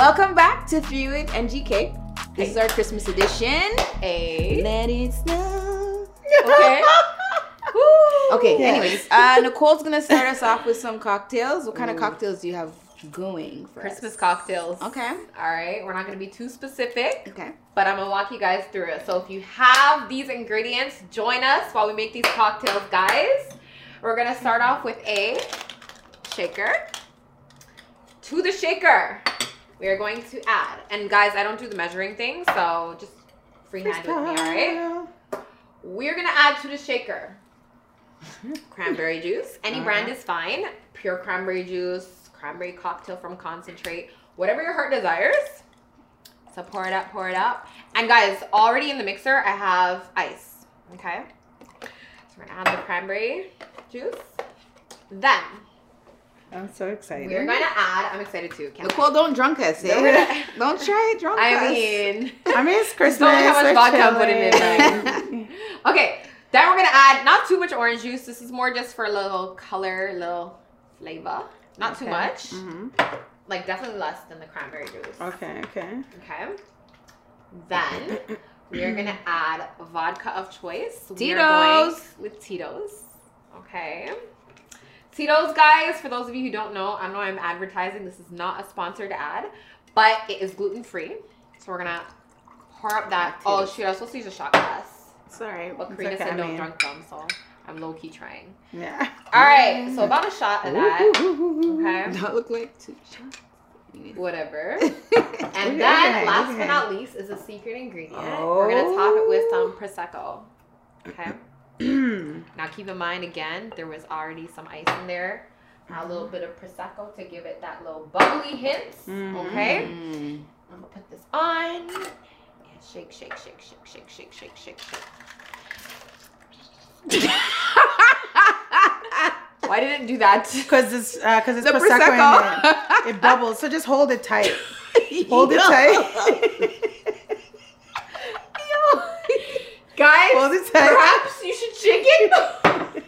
Welcome back to Three with NGK. This is our Christmas edition. A. Let it snow. Okay. Okay. Anyways, uh, Nicole's gonna start us off with some cocktails. What kind of cocktails do you have going for Christmas us? cocktails. Okay. All right. We're not to be too specific, Okay. but I'm to walk you guys through it. So if you have these ingredients, join us while we make these cocktails, guys. We're to start off with a shaker. To the shaker, we are going to add, and guys, I don't do the measuring thing, so just freehand with me, all right? We're gonna add to the shaker cranberry juice. Any brand is fine. Pure cranberry juice, cranberry cocktail from concentrate, whatever your heart desires. So pour it up, pour it up. And guys, already in the mixer, I have ice. Okay. So we're gonna add the cranberry juice. Then I'm so excited. we're gonna add. I'm excited too. Can't Nicole, don't drunk us. Don't- Eh? don't try it drunk I us. mean, I mean, it's Christmas. don't how much vodka I'm putting in okay. Then we're gonna add not too much orange juice. This is more just for a little color, little flavor. Not too Okay. much. Mhm. Like definitely less than the cranberry juice. Okay, okay. Okay. Then we are gonna add vodka of choice. We are going Tito's. with Tito's. Okay. Tito's, guys. For those of you who don't know, I know I'm advertising. This is not a sponsored ad, but it is gluten free. So we're gonna pour up that. Oh shoot! I was supposed to use a shot glass, It's alright. but Karina okay, said I don't mean- drunk them, so I'm low key trying. Yeah. All right, so about a shot of that. Okay. That look like two shots. Whatever. And then, last but not least, is a secret ingredient. Oh. We're gonna top it with some oh. prosecco. Okay. now keep in mind again, there was already some ice in there. A little bit of prosecco to give it that little bubbly hint. Mhm. Okay. I'm gonna put this on. And shake, shake, shake, shake, shake, shake, shake, shake, shake. Why did it do that? Because it's uh, cause it's The prosecco, prosecco. in it. It bubbles, so just hold it tight. Hold it tight. Guys, hold it tight. perhaps you should shake it.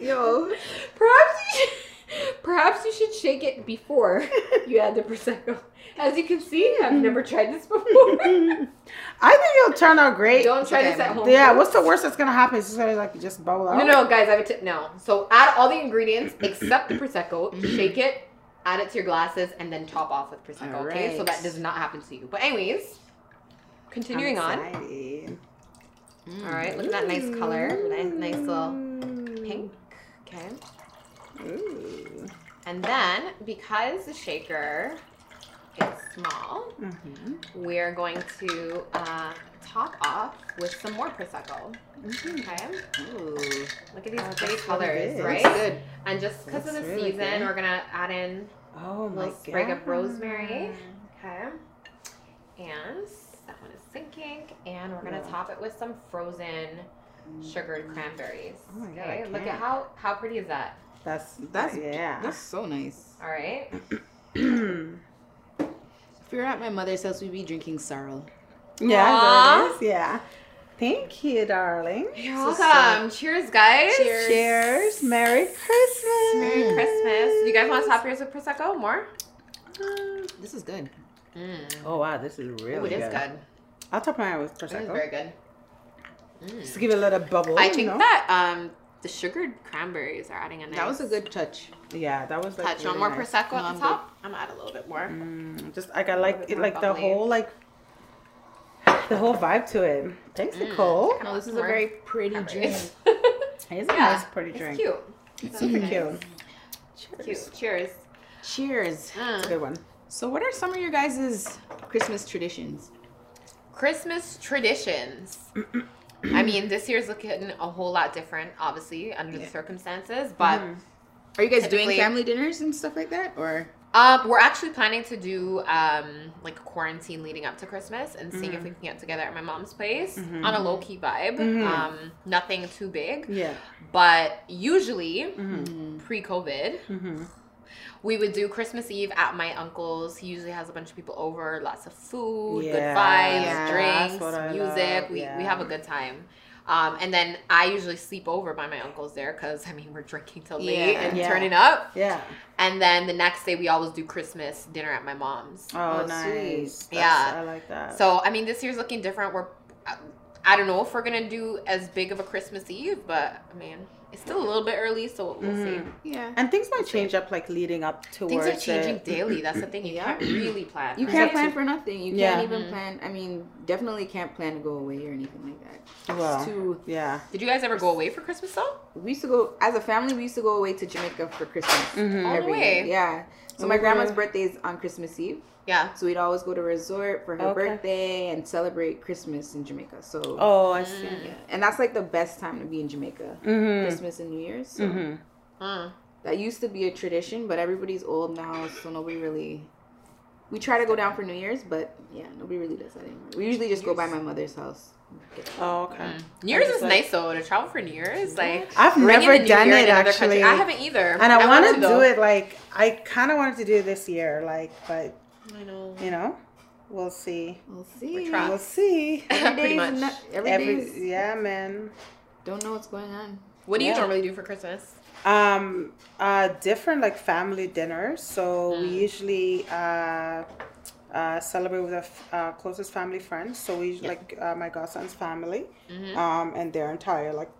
Yo. Perhaps you should, perhaps you should shake it before you add the prosecco. As you can see, I've never tried this before. I think it'll turn out great. Don't try Okay, this at home. Yeah, what's the worst that's gonna happen? It's just gonna like just bubble out. No, no, guys, I have a tip. No. So add all the ingredients except the prosecco. shake it, add it to your glasses, and then top off with prosecco. Okay, so that does not happen to you. But anyways, continuing on. On. All right, look at that nice color, nice, nice little pink. Okay. Ooh. And then, because the shaker is small, Mhm. we're going to uh, top off with some more prosecco. Okay. Ooh. Look at these Oh, pretty that's what it colors, is. right? That's good. And just because of the really season, good. we're gonna add in Oh a my little sprig god. of rosemary. Okay. And that one is sinking. And we're gonna Yeah. top it with some frozen sugared cranberries. Oh my God, okay. Look at how how pretty is that? That's That's yeah. That's so nice. All right. If we were at my mother's house, we'd be drinking sorrel. yeah, Aw. there it is. Yeah. Thank you, darling. You're So welcome. Cheers, guys. Cheers. Cheers. Merry Christmas. Merry Christmas. Do you guys want to top yours with prosecco more? This is good. Mm. Oh wow, this is Ooh, really it is good. Good. I'll top mine with It is prosecco. very good. Mm. Just to give it a little bubble. I think know? that um the sugared cranberries are adding a nice That was a good touch. Yeah, that was like touch. really on more nice. prosecco No, at I'm the top. I'm gonna add a little bit more. Mm, just I got like it, more like the whole like the whole vibe to it. Thanks, Mm. Nicole. No, this is a very pretty drink. Cranberries. It's a Yeah, nice, pretty it's drink. cute. It's That's super nice. cute. Cute. Cheers. Cheers. Cheers. It's a Mm. good one. So, what are some of your guys' Christmas traditions? Christmas traditions. I mean, this year's looking a whole lot different, obviously, under the circumstances. But Mhm. Are you guys doing family dinners and stuff like that, or um, we're actually planning to do um, like a quarantine leading up to Christmas and seeing if Mhm. we can get together at my mom's place Mhm. on a low key vibe. Mhm. Um, nothing too big, Yeah. but usually Mm-hmm. pre COVID, Mm-hmm. We would do Christmas Eve at my uncle's. He usually has a bunch of people over, lots of food, good vibes, yeah, drinks, that's what I music. love, We, we have a good time. Um, and then I usually sleep over by my uncle's there because I mean we're drinking till late Yeah. and Yeah. turning up. Yeah. And then the next day we always do Christmas dinner at my mom's. Oh, Oh, nice. sweet. Yeah. I like that. So I mean this year's looking different. We're I don't know if we're gonna do as big of a Christmas Eve, but I mean it's still a little bit early, so we'll Mhm. Yeah. and things might change up like leading up see. towards Things are changing it. daily. That's the thing. You Yeah. can't really plan. You for can't it. plan for nothing. You Yeah. can't even Mhm. plan. I mean, definitely can't plan to go away or anything like that. It's too. yeah. Did you guys ever go away for Christmas though? We used to go as a family. We used to go away to Jamaica for Christmas no every way. year. Yeah. So my grandma's birthday is on Christmas Eve. Yeah. So we'd always go to a resort for her Okay. birthday and celebrate Christmas in Jamaica. So Oh, I see. Yeah. and that's like the best time to be in Jamaica. Mm-hmm. Christmas and New Year's. So Mm-hmm. Mm. that used to be a tradition, but everybody's old now, so nobody really. We try to go down for New Year's, but yeah, nobody really does that anymore. We usually just go by my mother's house. Oh, okay. Mm. New Year's is like- nice though to travel for New Year's. Like I've never done it another country. actually. I haven't either. and I, want to do though. it like I kind of wanted to do it this year, like, but I know. you know, we'll see. We'll see. We're we'll see. Every Pretty much. not- every, Every day's- yeah, man. don't know what's going on. What do you normally do for Christmas? Um, uh, different like family dinners. So we Mm. usually uh, uh, celebrate with our f- uh, closest family friends. So we usually, like uh, my godson's family, Mhm. um, and their entire like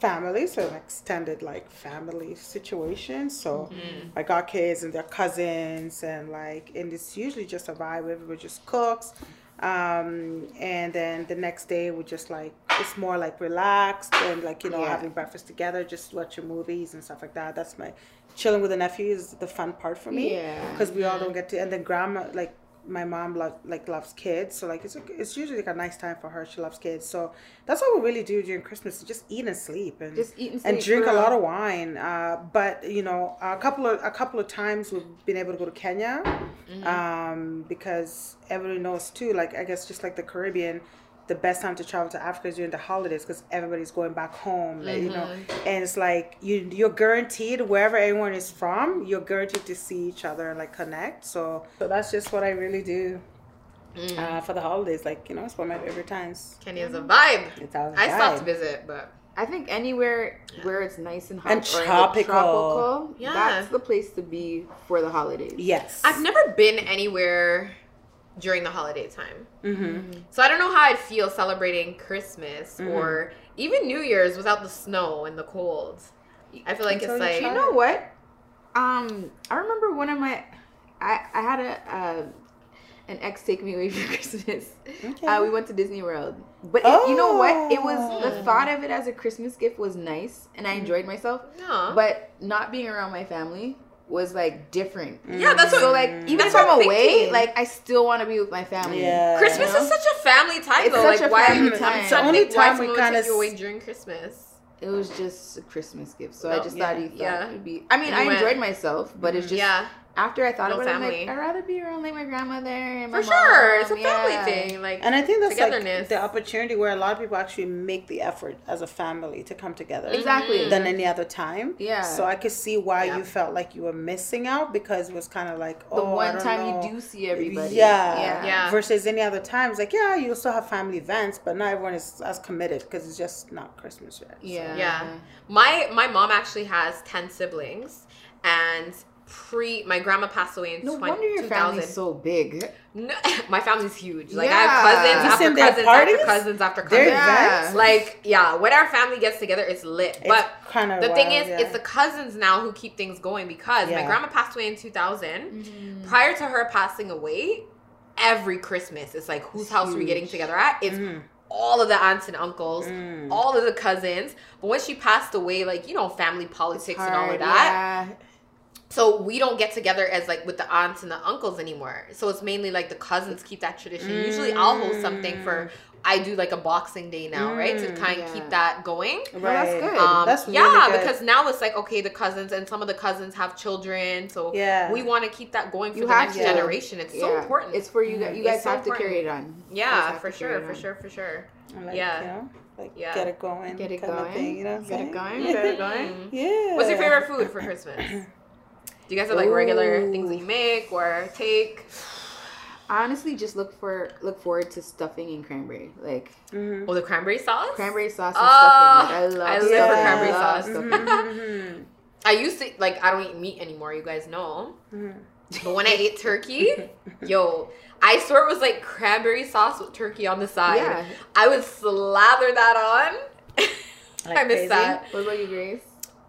family, so an extended like family situation. So Mm-hmm. kids and their cousins, and like, and it's usually just a vibe. Everybody just cooks. Um, and then the next day we just like it's more like relaxed and like you know Yeah. having breakfast together, just watching movies and stuff like that. That's my chilling with the nephew is the fun part for me Yeah. because we all don't get to. And then grandma like my mom lo- like loves kids, so like it's it's usually like a nice time for her. She loves kids, so that's what we really do during Christmas: just eat and sleep and Just eat and and drink a lot of wine. Uh, but you know, a couple of a couple of times we've been able to go to Kenya, Mm-hmm. um, because everybody knows too. Like I guess just like the Caribbean, the best time to travel to Africa is during the holidays because everybody's going back home. like, You know, Mm-hmm. and it's like you you're guaranteed wherever everyone is from, you're guaranteed to see each other and like connect. So so that's just what I really do. Mm. Uh, for the holidays, like you know, it's one of my favorite times. Kenya's a vibe. It's our I stopped to visit, but I think anywhere where it's nice and hot And or like tropical. tropical, Yeah. that's the place to be for the holidays. Yes. I've never been anywhere during the holiday time. Mm-hmm. So I don't know how I'd feel celebrating Christmas Mhm. or even New Year's without the snow and the cold. I feel like Until it's like You know what? Um, I remember one of my, I I had a uh, an ex take me away for Christmas. Okay. Uh, we went to Disney World, but it, you know what? It was the Oh. thought of it as a Christmas gift was nice, and I enjoyed myself. no. But not being around my family was like different. yeah, that's what So like mm. even That's if I'm away, thinking. like I still want to be with my family. Yeah. Christmas You know? is such a family time It's though. such like a why family I'm time. trying to Only think time we someone kinda you away during Christmas. It was just a Christmas gift, so No, I just yeah, thought he thought yeah. it would be. I mean, And I went. enjoyed myself, but it's mm, just yeah, after I thought No about it, I'm family. like I'd rather be around like my grandmother and my for sure. It's a family yeah. thing. Like And I think that's like the opportunity where a lot of people actually make the effort as a family to come together Exactly. Mm-hmm. than any other time. Yeah. So I could see why Yeah. you felt like you were missing out because it was kind of like The oh, I one don't time know. you do see everybody. Yeah. yeah. Yeah. Versus any other times, like yeah, you'll still have family events, but not everyone is as committed because it's just not Christmas yet. so. Yeah. Yeah. my my mom actually has ten siblings, and pre my grandma passed away in No 20, wonder your 2000. family's so big. No, my family's huge. Like I have cousins You after seen their cousins after cousins after cousins. Yeah. Like yeah, when our family gets together, it's lit. It's but kind of the thing is, it's the cousins now who keep things going because my grandma passed away in 2000. Mm-hmm. Prior to her passing away, every Christmas it's like whose house are we getting together at? It's Mm. all of the aunts and uncles, Mm. all of the cousins. But when she passed away, like you know, family politics and all of that. yeah. So we don't get together as like with the aunts and the uncles anymore. So it's mainly like the cousins keep that tradition. Usually I'll host something for I do like a boxing day now, right? To Mm, kind of yeah. keep that going. Right. Well, that's good. Um, That's really yeah, good. because now it's like okay, the cousins and some of the cousins have children, so Yeah. we want to keep that going for You the next to. generation. It's so important. It's for you guys. You guys so have important. to carry it on. Yeah, for sure, it for sure, for sure. And, like, Yeah. You know, like Yeah. get it going. Get it kind going. Of thing, you know what I'm Get it going. Get it going. Yeah. What's your favorite food for Christmas? Do you guys have like regular things that you make or take? honestly just look for look forward to stuffing and cranberry. Like Mm-hmm. Oh, the cranberry sauce. cranberry sauce and Oh, stuffing. Like, I love I live for cranberry sauce. stuffing. Mm-hmm. I used to like. I don't eat meat anymore. You guys know. Mhm. But when I ate turkey, yo, I swear it was like cranberry sauce with turkey on the side. Yeah. I would slather that on. Like I miss crazy? that. What about you, Grace?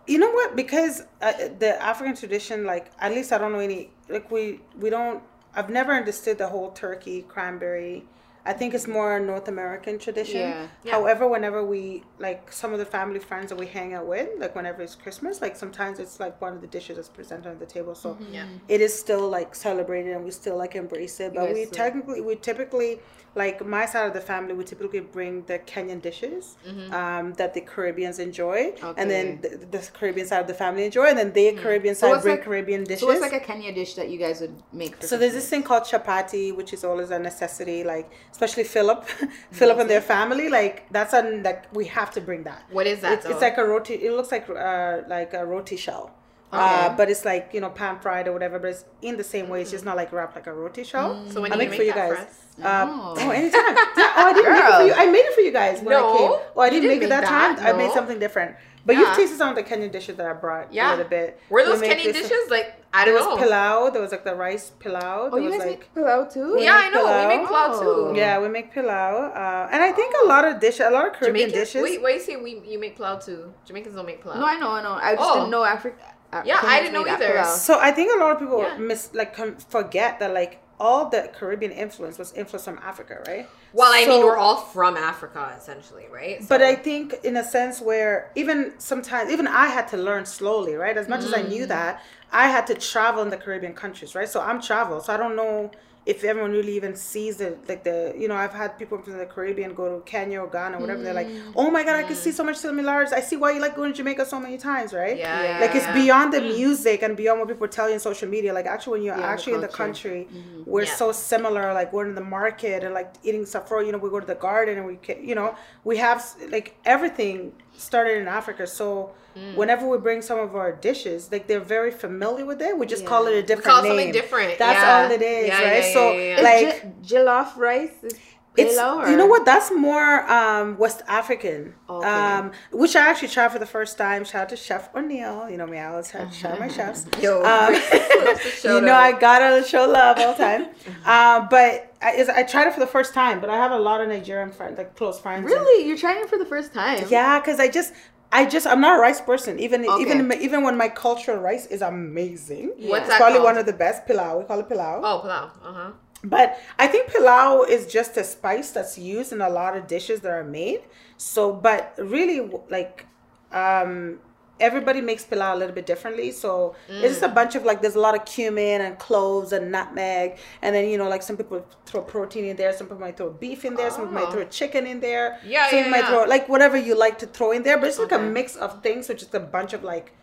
You know what? Because uh, the African tradition, like at least I don't know any. Like we we don't. I've never understood the whole turkey cranberry. I think it's more North American tradition. Yeah. Yeah. However, whenever we like some of the family friends that we hang out with, like whenever it's Christmas, like sometimes it's like one of the dishes that's presented on the table. So mm-hmm. Yeah. it is still like celebrated and we still like embrace it. But guys we technically we typically like my side of the family we typically bring the Kenyan dishes mm-hmm. um, that the Caribbeans enjoy, and then the, the Caribbean side of the family enjoy, and then the mm-hmm. Caribbean side what's bring like- Caribbean dishes. So what's like a Kenya dish that you guys would make for So there's this thing called chapati, which is always a necessity. Like especially Philip, Philip and their family. Like that's a like we have to bring that. What is that? It's, it's like a roti. It looks like uh like a roti shell. Uh, but it's like you know pan fried or whatever. But it's in the same way. It's just not like wrapped like a roti shell. So when I make make for you guys. for? Uh, Oh. anytime. Oh, I didn't make it for you. I made it for you guys when No, I came. Oh, I didn't, didn't make it that, make time. that, I made something different. But Yeah. you've tasted some of the Kenyan dishes that I brought Yeah. a little bit. Were those make Kenyan this- dishes like I There don't was know? pilau. There was like the rice pilau. Oh, There you was guys like make pilau too? Yeah, I make know. We make pilau Oh. too. yeah, we make pilau, uh, and I think a lot of dishes, a lot of Caribbean Jamaican. dishes. Wait, why you say we you make pilau too? Jamaicans don't make pilau. No, I know, I know. I just Oh. didn't know Africa. Yeah, I didn't know either. So I think a lot of people Yeah. miss like com- forget that like all the Caribbean influence was influenced from Africa, right? Well, I mean, we're all from Africa, essentially, right? But I think in a sense where even sometimes even I had to learn slowly, right? As much as I Mm. knew that, I had to travel in the Caribbean countries, right? So I'm travel, so I don't know if everyone really even sees the like the you know I've had people from the Caribbean go to Kenya or Ghana or whatever. They're like, Mm. oh my god, I can see mm. so much similarities. I see why you like going to Jamaica so many times, right? yeah, Yeah. yeah, like it's yeah. beyond the mm. music and beyond what people tell you on social media like actually when you're Yeah, the actually in the culture. country mm-hmm. we're Yeah. so similar like we're in the market and like eating safro you know we go to the garden and we ca- you know we have like everything started in africa so Mm. whenever we bring some of our dishes like they're very familiar with it we just call it a Yeah. different call it name something different. that's yeah. all it is Yeah, right yeah, so yeah, yeah, yeah. like j- jollof rice is it's pilau, you know what that's more um west african Okay. um which i actually tried for the first time shout out to chef o'neill you know me i always shout out my chefs Yo, um, you know i gotta show love all the time um but I, I tried it for the first time but i have a lot of nigerian friends like close friends and- Really? You're trying it for the first time? yeah because i just I just I'm not a rice person. Even Okay. even even when my cultural rice is amazing. What's it's that probably called? one of the best pilau. We call it pilau. Oh, pilau. Uh huh. But I think pilau is just a spice that's used in a lot of dishes that are made. So, but really, like, um, everybody makes pilau a little bit differently. So it's just a bunch of like, there's a lot of cumin and cloves and nutmeg, and then you know, like some people throw protein in there, some people might throw beef in there, some people might Oh. throw chicken in there, Yeah, some yeah, might yeah. throw like whatever you like to throw in there. But it's like a mix of things, so just a bunch of like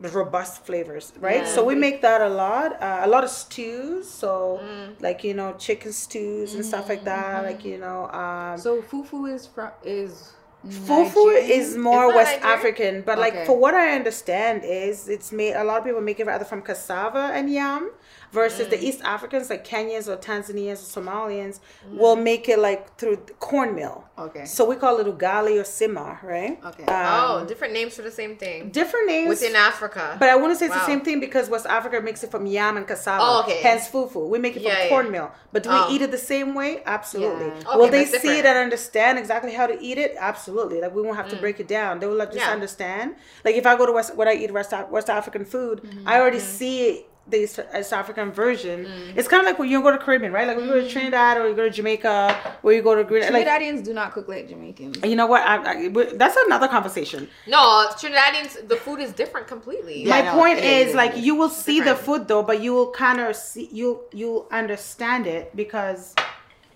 robust flavors, right? Yeah. So we make that a lot. Uh, a lot of stews, so Mm. like you know chicken stews and stuff like that. Like you know, um, So fufu is from is fufu Nigerian? is more Is West Nigerian? African, but like for what I understand is it's made. A lot of people make it either from cassava and yam, versus Mm. the East Africans like Kenyans or Tanzanians or Somalians Mm. will make it like through cornmeal. Okay. So we call it ugali or sima, right? Okay. oh, Um, different names for the same thing different names within Africa. But I wouldn't say it's Wow. the same thing because West Africa makes it from yam and cassava. Oh, okay. Hence fufu. We make it from Yeah, cornmeal. But do Oh. we eat it the same way? Absolutely. Yeah. Okay, will they see it and understand exactly how to eat it? Absolutely. Like we won't have to break it down. They will like, just understand. Like if I go to West when I eat West, West African food, I already see the East East African version. Mm. It's kind of like when you go to Caribbean, right? Like when you go to mm. Trinidad or you go to Jamaica or you go to Green like Trinidadians do not cook like Jamaicans. you know what? I, I, that's another conversation. no, Trinidadians, the food is different completely. Yeah, my know. point It is, is like you will see the food though but you will kind of see you you understand it because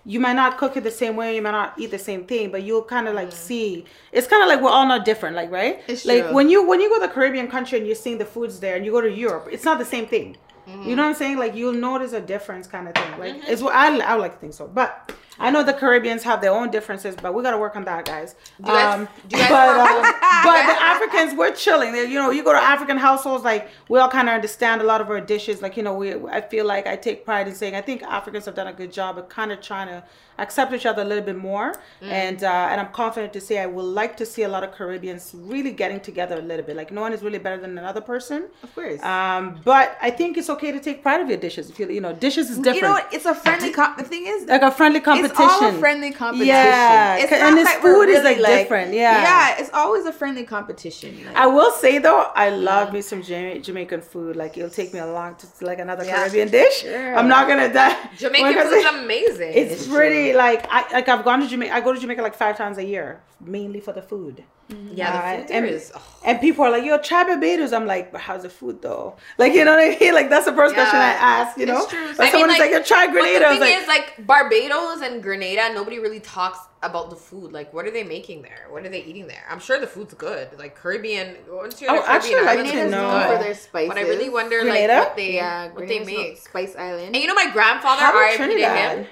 you might not cook it the same way you might not eat the same thing but you'll kind of like mm. see it's kind of like we're all not different like right It's like true. when you when you go to the caribbean country and you're seeing the foods there and you go to europe it's not the same thing you know mm-hmm. what i'm saying? Like you'll notice a difference kind of thing. Like mm-hmm. it's what I, I like to think so. But I know the Caribbeans have their own differences, but we got to work on that, guys. Do you guys- um, do you guys but, uh, but the Africans, we're chilling. They- You know, you go to African households, like we all kind of understand a lot of our dishes. Like you know, we I feel like I take pride in saying I think Africans have done a good job of kind of trying to accept each other a little bit more, Mm. and uh, and I'm confident to say I would like to see a lot of Caribbeans really getting together a little bit. Like no one is really better than another person. Of course. Um, but I think it's okay to take pride of your dishes. If you you know, dishes is different. You know what? It's a friendly. Com- the thing is, like a friendly competition. It's all a friendly competition. Yeah, it's and this like food is, really, like, different, yeah. yeah. It's always a friendly competition. Like, I will say though, I love me some Jama- Jamaican food. Like it'll take me a long to like another Yeah. Caribbean dish. Yeah. I'm not gonna die. Jamaican food is amazing. It's, It's pretty true. like I like I've gone to Jamaica. I go to Jamaica like five times a year, mainly for the food. Yeah, the Uh, food there and, is. oh. and people are like, "Yo, try Barbados." I'm like, "But how's the food though?" Like you know what I mean? Like that's the first question I ask. You know, It's true. But I mean, like- like, "Yo, try But Grenada." the thing like, is, like Barbados and Grenada, nobody really talks about the food. Like, what are they making there? What are they eating there? I'm sure the food's good. Like Caribbean, once you're Oh, Caribbean actually, I'd like islands, to it's Grenada's known for their spices. But I really wonder, Grenada? like, what they yeah, what they Grenada's known- make. Spice Island. And you know, my grandfather, How about R.I.P. to him.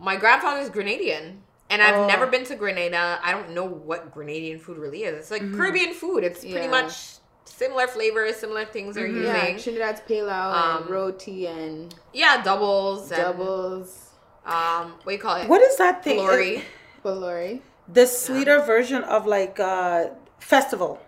My grandfather's Grenadian. And I've Oh. never been to Grenada. I don't know what Grenadian food really is. It's like Caribbean food. It's pretty Yeah. much similar flavors, similar things they're Mhm. yeah, using. Trinidad's Pale Um, and roti and Yeah, doubles and doubles. um, what do you call it? "What is that thing?" Glory. Bolori. The sweeter version of like uh festival.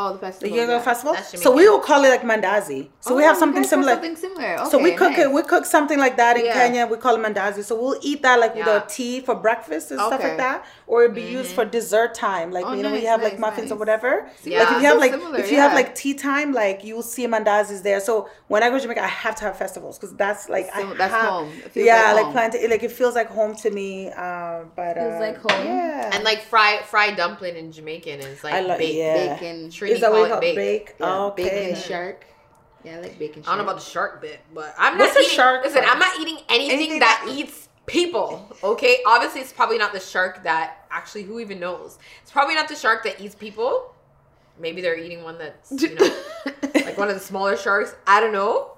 Oh, the The festival. Yoga yeah. festival. So we will call it like mandazi. So we Oh, have something similar. Something similar. Okay, so we cook nice. it. We cook something like that in Yeah. Kenya. We call it mandazi. So we'll eat that like with Yeah. our tea for breakfast and stuff like that, or it'd be used for dessert time. Like Oh, you know, when nice, you have like nice, muffins or whatever. Yeah. Like if you so have like similar, if you have like tea time, like you will see mandazis there. So when I go to Jamaica, I have to have festivals because that's like I that's have- home. It feels yeah, like like home. Like it feels like home to me. Uh, but Feels uh, like home. Yeah, And like fried fried dumpling in Jamaican is like I like baked. yeah. Bacon. Trini Is that call what it you call baked. bake? Yeah, Oh, okay. Bake and shark. Yeah, I like bacon. Shark. I don't know about the shark bit, but I'm What's not a eating, shark Listen, part? I'm not eating anything, Anything that, that- eats people. Okay, obviously it's probably not the shark that actually who even knows. It's probably not the shark that eats people. Maybe they're eating one that's you know like one of the smaller sharks. I don't know.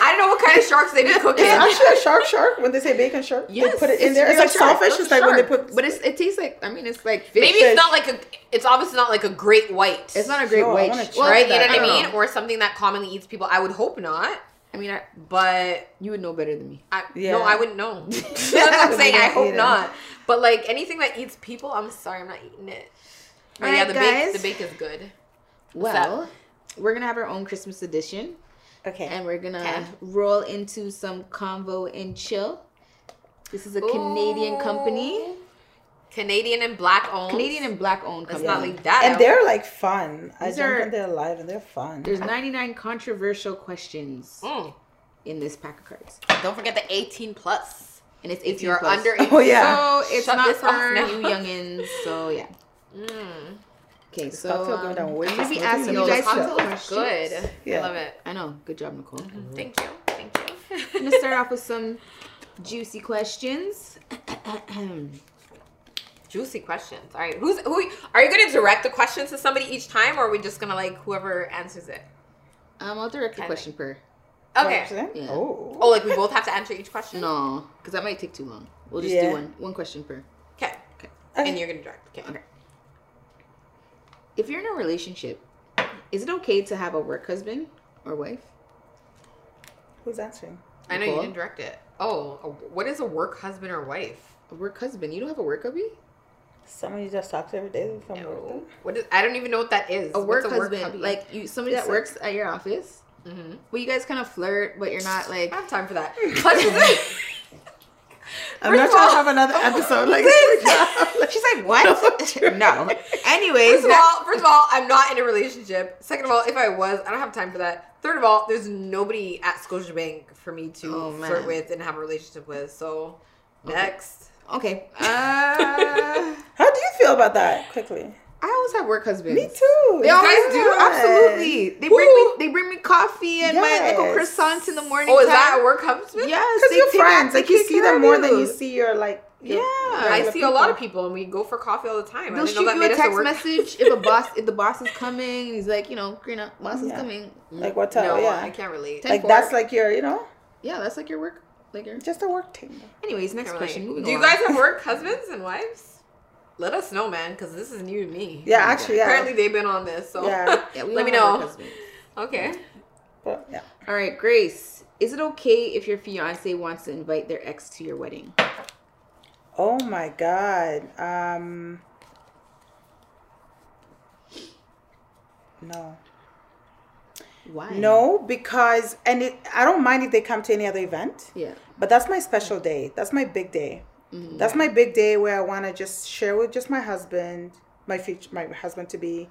I don't know what kind of sharks they be cooking. It's actually a shark shark when they say bake and shark. Yes, they put it in it's there. It's like shark. saltfish. It's It's like when they shark. put. But it's, it tastes like. I mean, it's like fish. Maybe it's not like a. It's obviously not like a great white. It's not a great Sure, I white. wanna sh- try right. You know what I mean? know. Or something that commonly eats people. I would hope not. I mean, I, But you would know better than me. I, Yeah. No, I wouldn't know. That's what I'm saying. I hope not. But like anything that eats people, I'm sorry, I'm not eating it. But yeah, Alright, the guys. bake, the bake is good. Well, we're gonna have our own Christmas edition, Okay. and we're gonna Okay. roll into some convo and chill. This is a Canadian company, Canadian and black owned. Canadian and black owned Let's company. not leave that. and out. they're like fun. I These jumped are- in there live and they're fun. There's 99 controversial questions Mm. in this pack of cards, Don't forget the 18 plus. and it's 18 If you're plus. under 18, Oh, yeah. So it's Shut not for off now. you youngins. So yeah. Mm. Okay, so cocktail going um, down way I'm gonna be asking you guys some cocktail is questions. good. Yeah. I love it. I know. Good job, Nicole. Thank you. Thank you. I'm gonna start off with some juicy questions. Juicy questions. All right. Who's who? Are you gonna direct the questions to somebody each time, or are we just gonna like whoever answers it? um, I'll direct the question per. Okay. Yeah. Oh. Oh, like we both have to answer each question. No, because that might take too long. We'll just Yeah. do one one question per. Okay. Okay. Okay. And you're gonna direct. Okay. Okay. If you're in a relationship, is it okay to have a work husband or wife? Who's answering? I know you Nicole? didn't direct it. Oh, a- what is a work husband or wife? A work husband? You don't have a work hubby? Someone you just talk to every day from No. work. What is? I don't even know what that is. A work What's husband, hubby? like you, somebody It's that a- works at your office. Mhm. But you guys kind of flirt, but you're not like. I don't have time for that. Plus, I'm not trying to have another episode like this. She's like, what? no. Anyways, First of all, first of all, I'm not in a relationship. Second of all, if I was, I don't have time for that. Third of all, there's nobody at Scotiabank for me to Oh, flirt with and have a relationship with. So, next. okay. Uh, How do you feel about that? Quickly. I always have work husbands. Me too. They always guys do. do? Absolutely. They bring me. They bring me coffee and my little croissants in the morning. Oh, is time. that a work husband? Yes, Because they you're take- friends. Like you see them of more than you you. see your like. your Yeah. I regular see a lot of people. people, and we go for coffee all the time. They'll I shoot know that you a us a text work. message if a boss if the boss is coming and he's like, you know, Karina, boss is coming. Like what time? No, yeah. I can't relate. Ten like four. that's like your, you know. Yeah, that's like your work. like her. Just a work team. Anyways, next question. Moving Do you guys have work husbands and wives? Let us know, man, because this is new to me. Yeah, actually, yeah. Apparently they've been on this, so Yeah. Yeah, let me know. Okay. But yeah. All right, Grace. Is it okay if your fiance wants to invite their ex to your wedding? Oh my god. Um. No. Why? No, because and it. I don't mind if they come to any other event. Yeah. But that's my special day. That's my big day. That's my big day where I want to just share with just my husband, my future, my husband to be,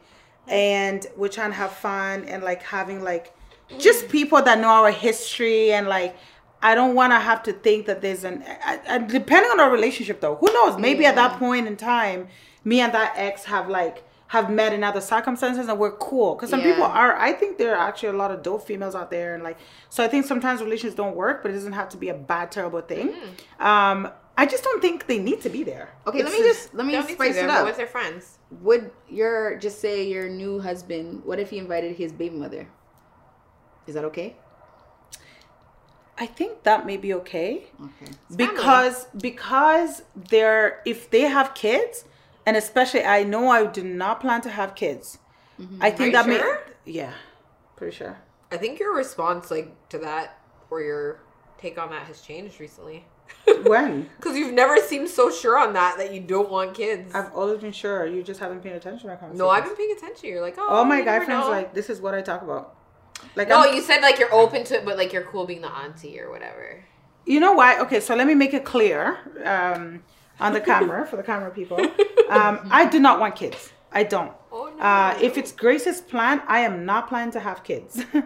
and we're trying to have fun and like having like just people that know our history and like I don't want to have to think that there's an I, I, depending on our relationship though. Who knows? Maybe at that point in time, me and that ex have like have met in other circumstances and we're cool because some Yeah. people are i think there are actually a lot of dope females out there and like so i think sometimes relations don't work but it doesn't have to be a bad terrible thing um i just don't think they need to be there Okay, let me just let me Don't need to spice it up. with their friends. Would your just say your new husband? What if he invited his baby mother? Is that okay? i think that may be okay Okay. because because they're if they have kids and especially i know i do not plan to have kids mm-hmm. i think Are you that sure? may yeah pretty sure I think your response, like to that, or your take on that, has changed recently. When Because you've never seemed so sure on that that you don't want kids. i've always been sure you just haven't paid attention to no, I've been paying attention. You're like, oh, all my guy friends know. like this is what i talk about like No, I'm- you said like you're open to it, but like you're cool being the auntie or whatever. You know why? Okay, so let me make it clear um, on the camera for the camera people. Um, I do not want kids. I don't. Oh. Uh, if it's Grace's plan, I am not planning to have kids. uh,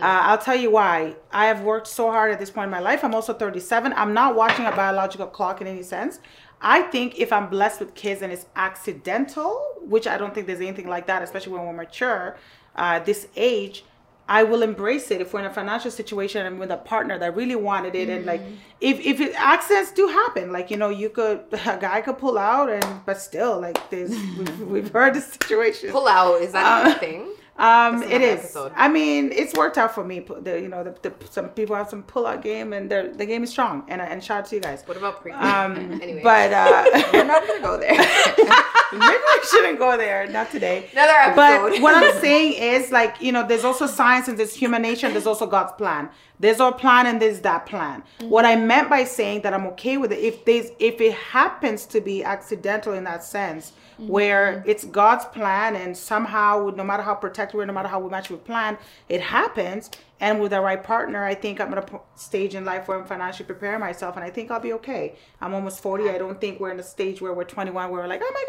I'll tell you why. I have worked so hard at this point in my life. I'm also 37. I'm not watching a biological clock in any sense. I think if I'm blessed with kids and it's accidental, which I don't think there's anything like that, especially when we're mature, uh, this age, I will embrace it if we're in a financial situation and with a partner that really wanted it. And like, if, if it, accidents do happen, like, you know, you could, a guy could pull out and, but still, like, there's, we've, we've heard the situation. Pull out is that Uh, a thing? Um, it is. episode. I mean, it's worked out for me. The, you know, the, the, some people have some pull out game, and the the game is strong. And and shout out to you guys. What about pre? Um, anyway, but uh, We're not gonna go there. maybe we shouldn't go there. Not today. another episode. But what I'm saying is, like, you know, there's also science and there's human nature and there's also God's plan. There's our plan and there's that plan. What I meant by saying that I'm okay with it, if there's if it happens to be accidental in that sense, where it's God's plan and somehow, no matter how protected we're, no matter how we match with plan, it happens. And with the right partner, I think I'm at a stage in life where I'm financially preparing myself, and I think I'll be okay. I'm almost 40. I don't think we're in a stage where we're 21, where we're like, oh my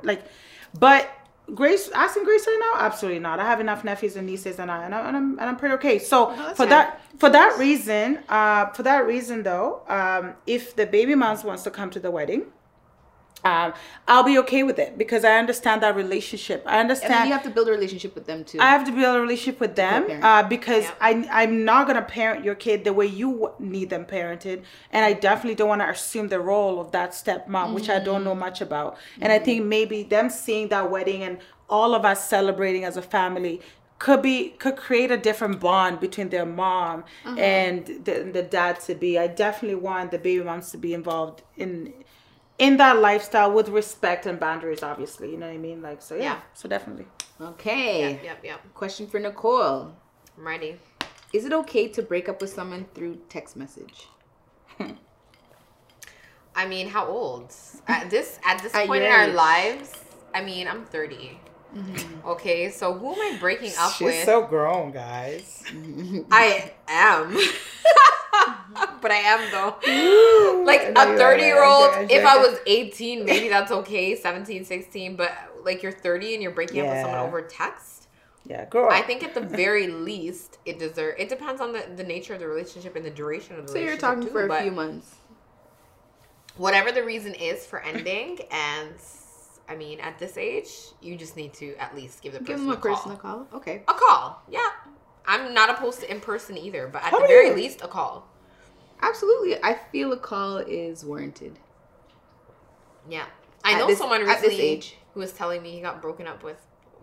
God, like, but Grace, asking Grace right now, absolutely not. I have enough nephews and nieces, and I and, I, and I'm and I'm pretty okay. So for that for that reason, uh, for that reason though, um, if the baby moms wants to come to the wedding, um, I'll be okay with it because I understand that relationship. I and understand. you have to build a relationship with them too. I have to build a relationship with them uh, because Yeah. I, I'm not going to parent your kid the way you need them parented. And I definitely don't want to assume the role of that stepmom, which I don't know much about. And I think maybe them seeing that wedding and all of us celebrating as a family could be could create a different bond between their mom and the, the dad to be. I definitely want the baby moms to be involved in in that lifestyle with respect and boundaries obviously you know what i mean like so yeah, Yeah. so definitely okay. Yep, yep, yep. Question for Nicole: I'm ready. Is it okay to break up with someone through text message? I mean, how old? At this at this At point in your our lives, I mean, I'm 30. Mm-hmm. Okay, so who am I breaking up with? She's so grown guys I am. but I am though. Like a 30 year old, if I was 18, maybe that's okay, 17, 16, but like you're 30 and you're breaking up with someone over text. yeah girl I think at the very least it deserve it depends on the, the nature of the relationship and the duration of the relationship. So you're talking too, for a few months. whatever the reason is for ending and I mean at this age, you just need to at least give the Give person them a a call. personal call. Okay. A call. Yeah. I'm not opposed to in person either, but at How the very you- least a call. Absolutely. I feel a call is warranted. Yeah. I At know this- someone at this recently age. who was telling me he got broken up with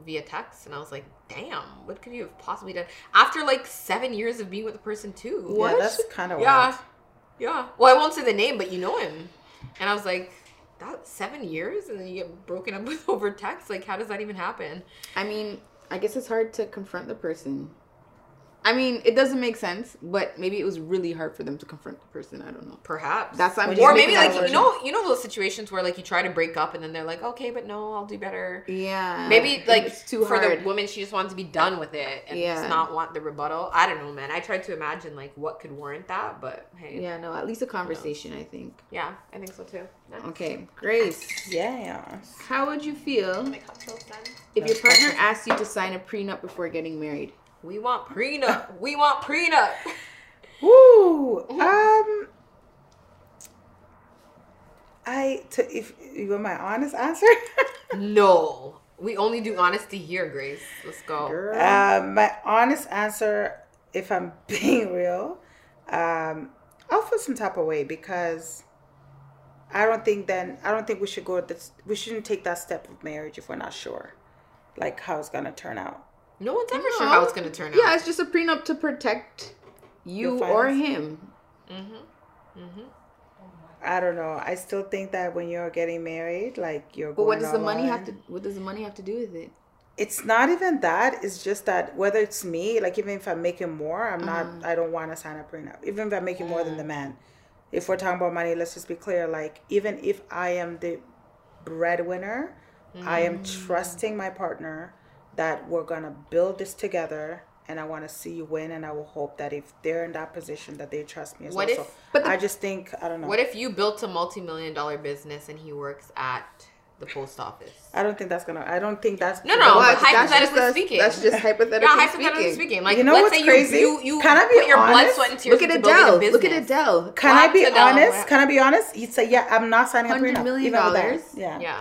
via text, and I was like, damn, what could you have possibly done? After like seven years of being with the person, too. What? yeah that's kind of Yeah. wild Yeah. Well, I won't say the name, but you know him. And I was like, that seven years, and then you get broken up with over text. Like, how does that even happen? I mean, I guess it's hard to confront the person. I mean, it doesn't make sense, but maybe it was really hard for them to confront the person. I don't know. Perhaps. That's I'm Or just or making maybe that like you know you know those situations where like you try to break up and then they're like okay but no I'll do better Yeah. maybe like it's too for hard. the woman she just wants to be done with it and Yeah. just not want the rebuttal I don't know man I tried to imagine like what could warrant that but hey yeah, Yeah, no, at least a conversation. I think. Yeah, I think so too yeah. Okay, Grace. Yeah. How would you feel My cocktail's done. if your partner asked you to sign a prenup before getting married? We want prenup we want prenup Woo. Um. I to if you want my honest answer. no we only do honesty here Grace let's go Girl. um, my honest answer, if I'm being real, um, I'll feel some type of way because I don't think then I don't think we should go this. We shouldn't take that step of marriage if we're not sure, like how it's gonna turn out. No one's ever No. sure how it's gonna turn out yeah, it's just a prenup to protect you or him. mm-hmm. Mm-hmm. I don't know. I still think that when you're getting married, like you're. But what does the money in. have to? What does the money have to do with it? It's not even that. It's just that whether it's me, like even if I'm making more, I'm not. Mm. I don't want to sign a prenup. Even if I'm making more than the Mm. man. If we're talking about money, let's just be clear. Like even if I am the breadwinner, I am Mm. trusting my partner that we're gonna build this together. And I want to see you win, and I will hope that if they're in that position, that they trust me as What well. if- so but the- I just think I don't know. What if you built a multi-million dollar business and he works at the post office? I don't think that's gonna. I don't think that's No, no, What? but That's hypothetically just speaking. That's just hypothetically yeah, hypothetically speaking. speaking. Like, You know let's what's say crazy? you you, you Can I be put your blood, honest? sweat, and tears Look at into building a Adele. Look at Adele. Can Well, I be Adele, honest? Can I be honest? You'd say, yeah, I'm not signing a $100 prenup. million even with that. dollars? Yeah. Yeah.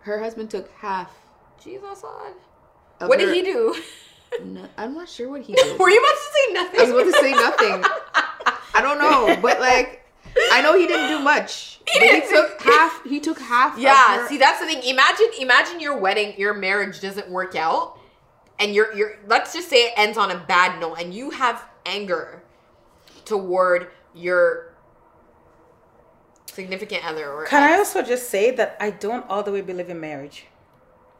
Her husband took half. Jesus, son. Of What did he do? No, I'm not sure what he did. Were you about to say nothing? I was about to say nothing. I don't know, but like, I know he didn't do much. He he didn't took do- half. He took half. of Yeah, her- see that's the thing. Imagine imagine your wedding, your marriage doesn't work out and you're you're let's just say it ends on a bad note and you have anger toward your significant other or Can I also just say that I don't all the way believe in marriage?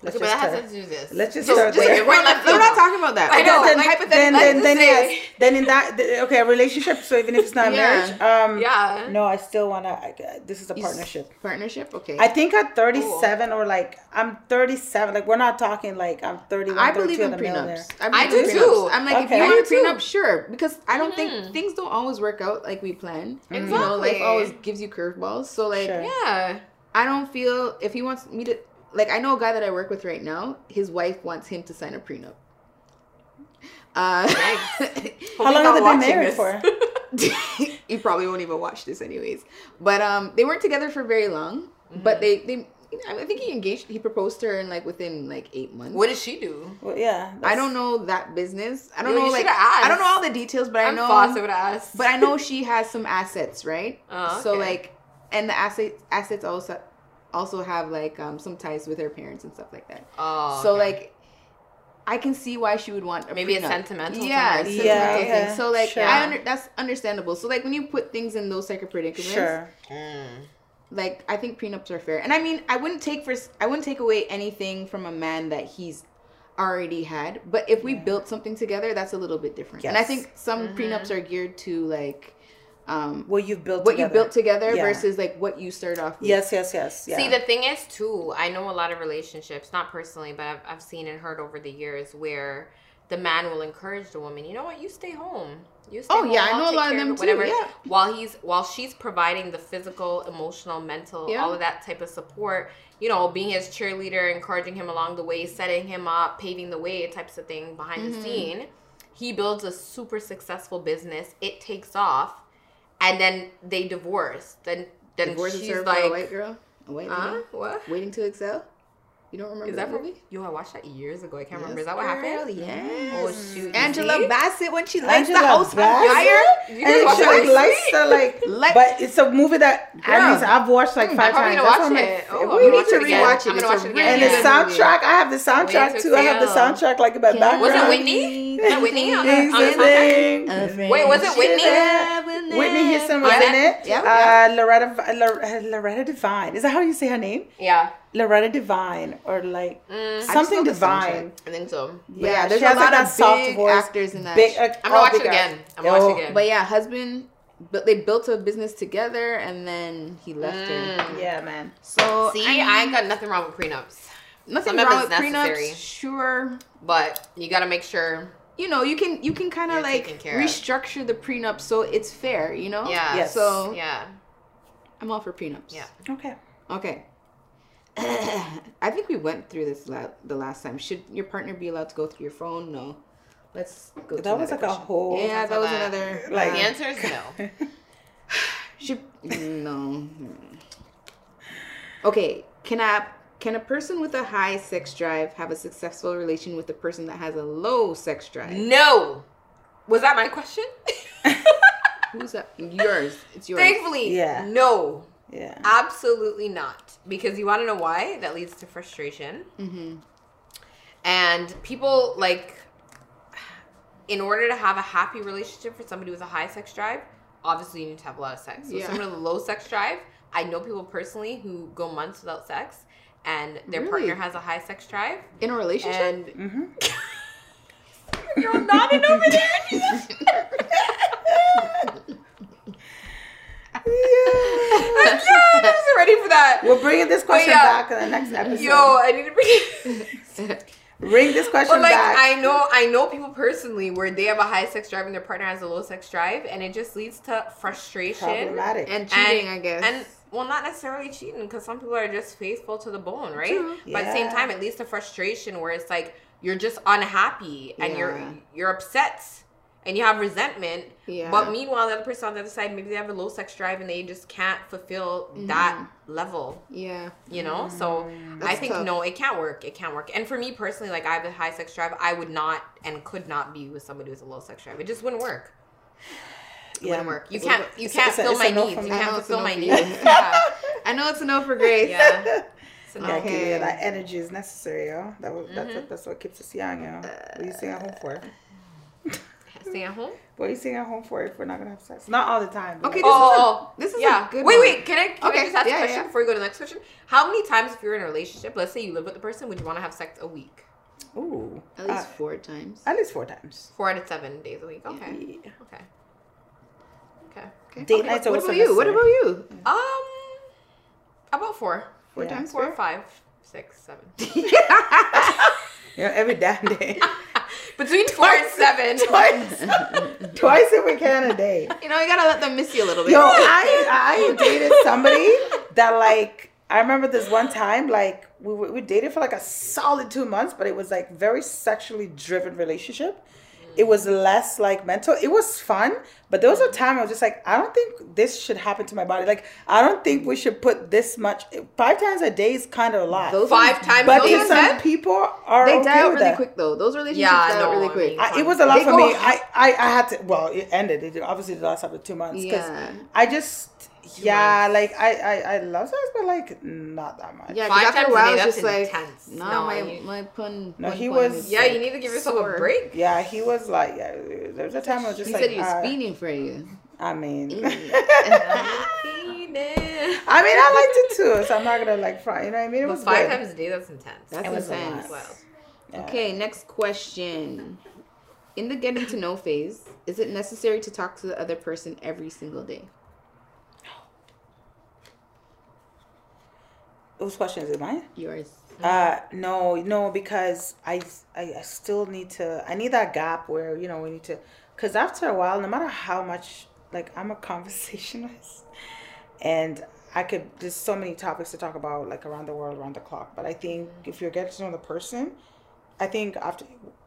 Let's Okay, but just that start. has to do this. Let's just So, start just- there. we're We're not- we're not talking about that. I know, then, like, then, then, then yes. Then in that, th- okay, a relationship. So even if it's not a Yeah. marriage, um, Yeah. no, I still wanna. I, this is a partnership. Partnership. Okay. I think at 37 or like I'm 37. Like we're not talking like I'm 31. I believe in and a millionaire. prenups. I believe do in too. I'm like, if you want a prenup, sure. Because I don't Mhm. think things don't always work out like we plan. You know, life always gives you curveballs. So like, Sure. Yeah. I don't feel if he wants me to like I know a guy that I work with right now, his wife wants him to sign a prenup. Uh How long have they been married for? he probably won't even watch this anyways. But um they weren't together for very long. But they they I think he engaged he proposed to her in like within like eight months. What did she do? Well, yeah. I don't know that business. I don't Yo, know like asked. I don't know all the details, but I I'm know Foss, would ask. but I know she has some assets, right? Oh, So like, and the assets assets also also have like um some ties with her parents and stuff like that. Oh, So okay. like, I can see why she would want a Maybe a sentimental yeah, tie. sentimental Yeah, thing. yeah, So like, sure. I under that's understandable. So like, when you put things in those type of predicaments, Sure. like I think prenups are fair. And I mean, I wouldn't take for I wouldn't take away anything from a man that he's already had. But if we built something together, that's a little bit different. And I think some prenups are geared to like um What you've built. what together. you built together Yeah. versus like what you started off with. Yes, yes, yes. Yeah. See, the thing is, too, I know a lot of relationships, not personally, but I've, I've seen and heard over the years where the man will encourage the woman, you know what, you stay home. You stay Oh, home, yeah, I I'll know a lot of care them it," too, yeah. While he's while she's providing the physical, emotional, mental, Yeah. all of that type of support, you know, being his cheerleader, encouraging him along the way, setting him up, paving the way, types of thing behind Mm-hmm. the scene. He builds a super successful business. It takes off, and then they divorce. Then then Divorce she's served by like, a white girl, a white Huh? lady, What? waiting to exhale. You don't remember Is that that movie? Yo, I watched that years ago. I can't remember. Is that what girl, happened? Yes. Oh shoot. Angela See? Bassett when she lights Angela the house on Bassett? fire. And guys watch she that? like likes to like, Like- but it's a movie that I Girl. mean, I've watched like I'm five probably times. gonna watch one of my it. fa- Oh, we I'm need gonna to it again. rewatch it. I'm gonna watch it really and again. the soundtrack, I have the soundtrack too. I have the soundtrack like in my background. Was it Whitney? Was it Whitney on the, on the soundtrack? Amazing. Wait, was it Whitney? Whitney Houston was Yeah. in it. Yeah, Uh, Loretta Lor- Loretta Devine. Is that how you say her name? Yeah. Loretta Devine or like Mm, something love divine. I think so. But yeah, there's she a lot like, of that soft big voice, actors in that. Big, uh, I'm gonna watch it again. actors. I'm gonna watch Oh. it again. But yeah, husband, but they built a business together, and then he left her. Mm. Yeah, man. So See, I, I ain't got nothing wrong with prenups, nothing some wrong with necessary. prenups. Sure, but you gotta make sure. You know you can you can kind of like taken care of. restructure the prenup so it's fair. You know. Yeah. Yes. So Yeah. I'm all for prenups. Yeah. Okay. Okay. I think we went through this la- the last time. Should your partner be allowed to go through your phone? No. Let's go. to That was another like a whole. Yeah, that was that. another. Like- uh, The answer is no. Should no. Okay, can a can a person with a high sex drive have a successful relation with a person that has a low sex drive? No. Was that my question? Who's that? Yours. It's yours. Thankfully, Yeah. no. Yeah. Absolutely not. Because you want to know why? That leads to frustration. Mm-hmm. And people like, in order to have a happy relationship for somebody with a high sex drive, obviously you need to have a lot of sex. So Yeah. someone with a low sex drive, I know people personally who go months without sex, and their Really? partner has a high sex drive, In a relationship. and Mm-hmm. you're nodding over there. yeah. I wasn't ready for that. We're bringing this question yeah. back in the next episode. Yo, I need to bring. Bring this question But like back. I know I know people personally where they have a high sex drive and their partner has a low sex drive and it just leads to frustration Problematic. and cheating, I guess. and well not necessarily cheating because some people are just faithful to the bone, right? True. But at the same time it leads to frustration where it's like you're just unhappy and Yeah. you're you're upset and you have resentment. Yeah. But meanwhile the other person on the other side maybe they have a low sex drive and they just can't fulfill that Mm-hmm. level yeah. you know so i Mm. That's think tough. no it can't work it can't work and for me personally like i have a high sex drive i would not and could not be with somebody with a low sex drive it just wouldn't work it Yeah. wouldn't work you can't you can't a- fill it's my no needs you can't know fulfill no my needs yeah I know it's a no for Grace. yeah so no. Yeah, give you that energy is necessary, yo. That was, that's, Mhm. what, that's what keeps us young, yo. What are you staying at home for? stay at home What are you staying at home for if we're not gonna have sex? Not all the time. Okay, like- this is a- oh, this is a yeah. good wait, one. wait. Can I can Okay, I just ask yeah, a question yeah. before we go to the next question? How many times, if you're in a relationship, let's say you live with the person, would you want to have sex a week? Ooh, At least uh, four times. at least four times. Four out of seven days a week. Okay. Yeah. Okay. Okay. Okay. Date Okay, nights are What about you? What about you? Um, about four. Four Yeah. times. Four, fair? five, six, seven. You know, every damn day. Between four and seven. Twice. Twice if we can a day. You know, you gotta let them miss you a little bit. Yo, I I dated somebody that like I remember this one time like we we dated for like a solid two months, but it was like very sexually driven relationship. It was less like mental. It was fun, but there was a mm-hmm. time I was just like, I don't think this should happen to my body. Like, I don't think we should put this much. Five times a day is kind of a lot. Those Five ones- times but a to day, some said? people are They okay die out with really that. quick though. Those relationships Yeah, die out no, really I quick. I, it was a lot They for go- me. I, I I had to. Well, it ended. It obviously did last after two months. 'cause Yeah. I just yeah, like I, I I love sex, but like not that much. Yeah, Five after times a a while, day, it's that's just like, intense. nah, No, my you- my pun. No, he pun was- Yeah, like you need to give yourself sore. a break. Yeah, he was like, yeah. There was a time I was just He like, said he was uh, speeding for you. I mean. I mean, I liked it too, so I'm not gonna like front. You know what I mean? It But was five good. times a day, that's intense. That's It was a intense. lot. Wow. Yeah. Okay, next question. In the getting to know phase, is it necessary to talk to the other person every single day? Whose question is it? Mine? Yours. Uh, no, no, because I, I, I still need to. I need that gap where you know we need to, because after a while, no matter how much, like I'm a conversationalist, and I could. There's so many topics to talk about, like around the world, around the clock. But I think mm-hmm. if you're getting to know the person, I think after,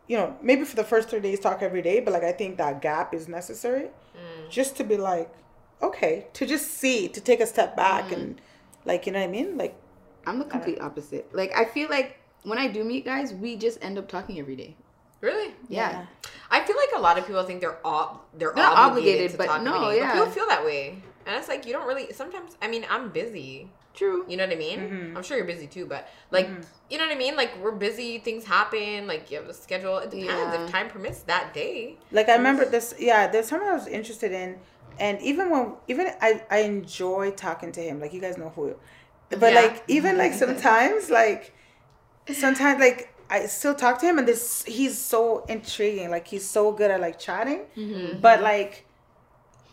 you know, maybe for the first three days, talk every day. But like I think that gap is necessary, mm. just to be like, okay, to just see, to take a step back, mm-hmm. and like you know what I mean, like. I'm the complete opposite. Like I feel like when I do meet guys, we just end up talking every day. Really? Yeah. I feel like a lot of people think they're ob- they're, They're not obligated, obligated, to but talk no, every day. yeah. But people feel that way, and it's like you don't really. Sometimes, I mean, I'm busy. True. You know what I mean? Mhm. I'm sure you're busy too, but like, Mhm. you know what I mean? Like we're busy. Things happen. Like you have a schedule. It depends Yeah. if time permits that day. Like I remember this, yeah. There's something I was interested in, and even when even I I enjoy talking to him. Like you guys know who, but Yeah. like even like mm-hmm. sometimes like sometimes like. I still talk to him, and this he's so intriguing. Like he's so good at like chatting, Mm-hmm. but mm-hmm. like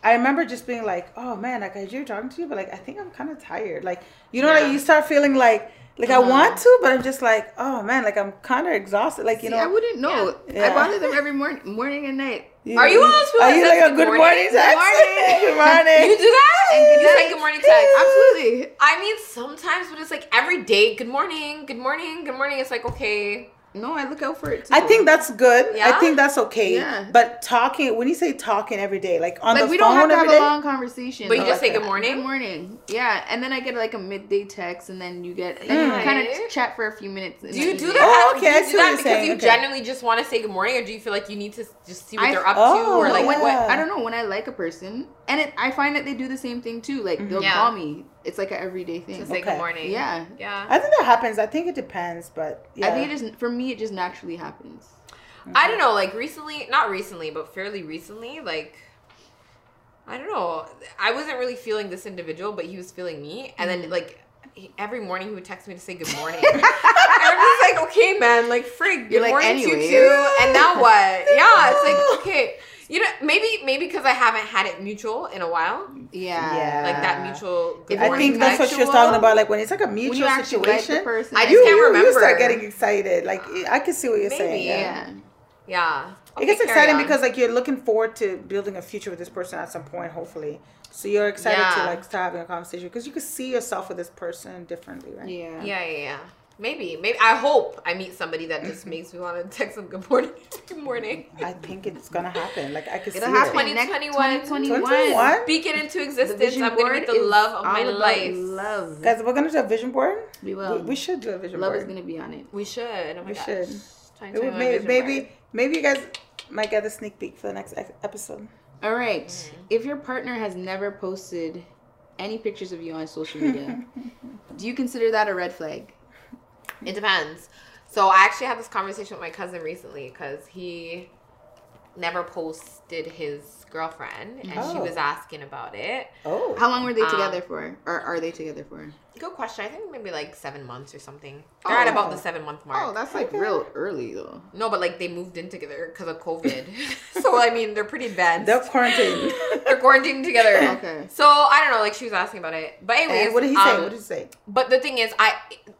I remember just being like, "Oh man, like I enjoy talking to you, but like I think I'm kind of tired." Like you know, Yeah. like you start feeling like like I uh-huh. want to, but I'm just like, "Oh man, like I'm kind of exhausted." Like you See, know, I wouldn't know. Yeah. I bother them every morning, morning and night. Are you of Are you like a good good morning? morning text? morning. good morning. You do that? And good you say good morning text. Absolutely. I mean, sometimes, but it's like every day. Good morning. Good morning. Good morning. It's like okay. No, I look out for it too. I think that's good. Yeah? I think that's okay. Yeah. But talking, when you say talking every day, like on like the we phone we don't have to have every a long conversation. But you Oh, just say good morning. Good morning. Yeah, and then I get like a midday text, and then you get then you hmm. kind of chat for a few minutes. Do you do evening. that? Oh, okay, Do you do that because saying, you okay. genuinely just want to say good morning, or do you feel like you need to just see what I- they're up Oh, to, or oh, like yeah. what? I don't know when I like a person, and it, I find that they do the same thing too. Like they'll Yeah. call me. It's like an everyday thing. To say Okay. good morning. Yeah. Yeah. I think that happens. I think it depends, but yeah. I think it just for me, it just naturally happens. I don't know, like recently, not recently, but fairly recently, like I don't know. I wasn't really feeling this individual, but he was feeling me. And Mm-hmm. then like he, every morning he would text me to say good morning. and I'm just like, okay, man, like frig, good You're like, morning to you too. And now what? Yeah, it's like okay. You know, maybe maybe because I haven't had it mutual in a while, Yeah. Yeah. like that mutual. Good I think that's what she was talking about. Like when it's like a mutual you actually like the situation, person, I just you, can't you, remember. you start getting excited. Like I can see what you're Maybe, saying. Yeah. yeah. Yeah. It gets exciting on. because like you're looking forward to building a future with this person at some point, hopefully. So you're excited to like start having a conversation because you can see yourself with this person differently, right? Yeah. Yeah, yeah, yeah. Maybe, maybe. I hope I meet somebody that just Mm-hmm. makes me want to text them good morning. good morning. I think it's gonna happen. Like I can It'll see happen it. next 2021. 2021. 2021? Speak it into existence. I'm gonna board meet the love of my life. Love. Guys, we're gonna do a vision board. we We, will. we should do a vision love board. is gonna be on it. We should. Oh my We gosh. should. Time It to would have a maybe maybe maybe you guys might get a sneak peek for the next episode. All right. Mm. If your partner has never posted any pictures of you on social media, do you consider that a red flag? It depends. So I actually had this conversation with my cousin recently because he never posted his girlfriend, and she Oh. was asking about it. Oh, How long were they Um, together for? Or are they together for? Good question. I think maybe like seven months or something. They're at Oh. about the seven month mark. Oh, that's like Okay. real early though. No, but like they moved in together because of COVID. so I mean, they're pretty advanced. they're quarantined. they're quarantined together. Okay. So I don't know. Like she was asking about it, but anyways, and what did he say? um, what did he say? But the thing is, I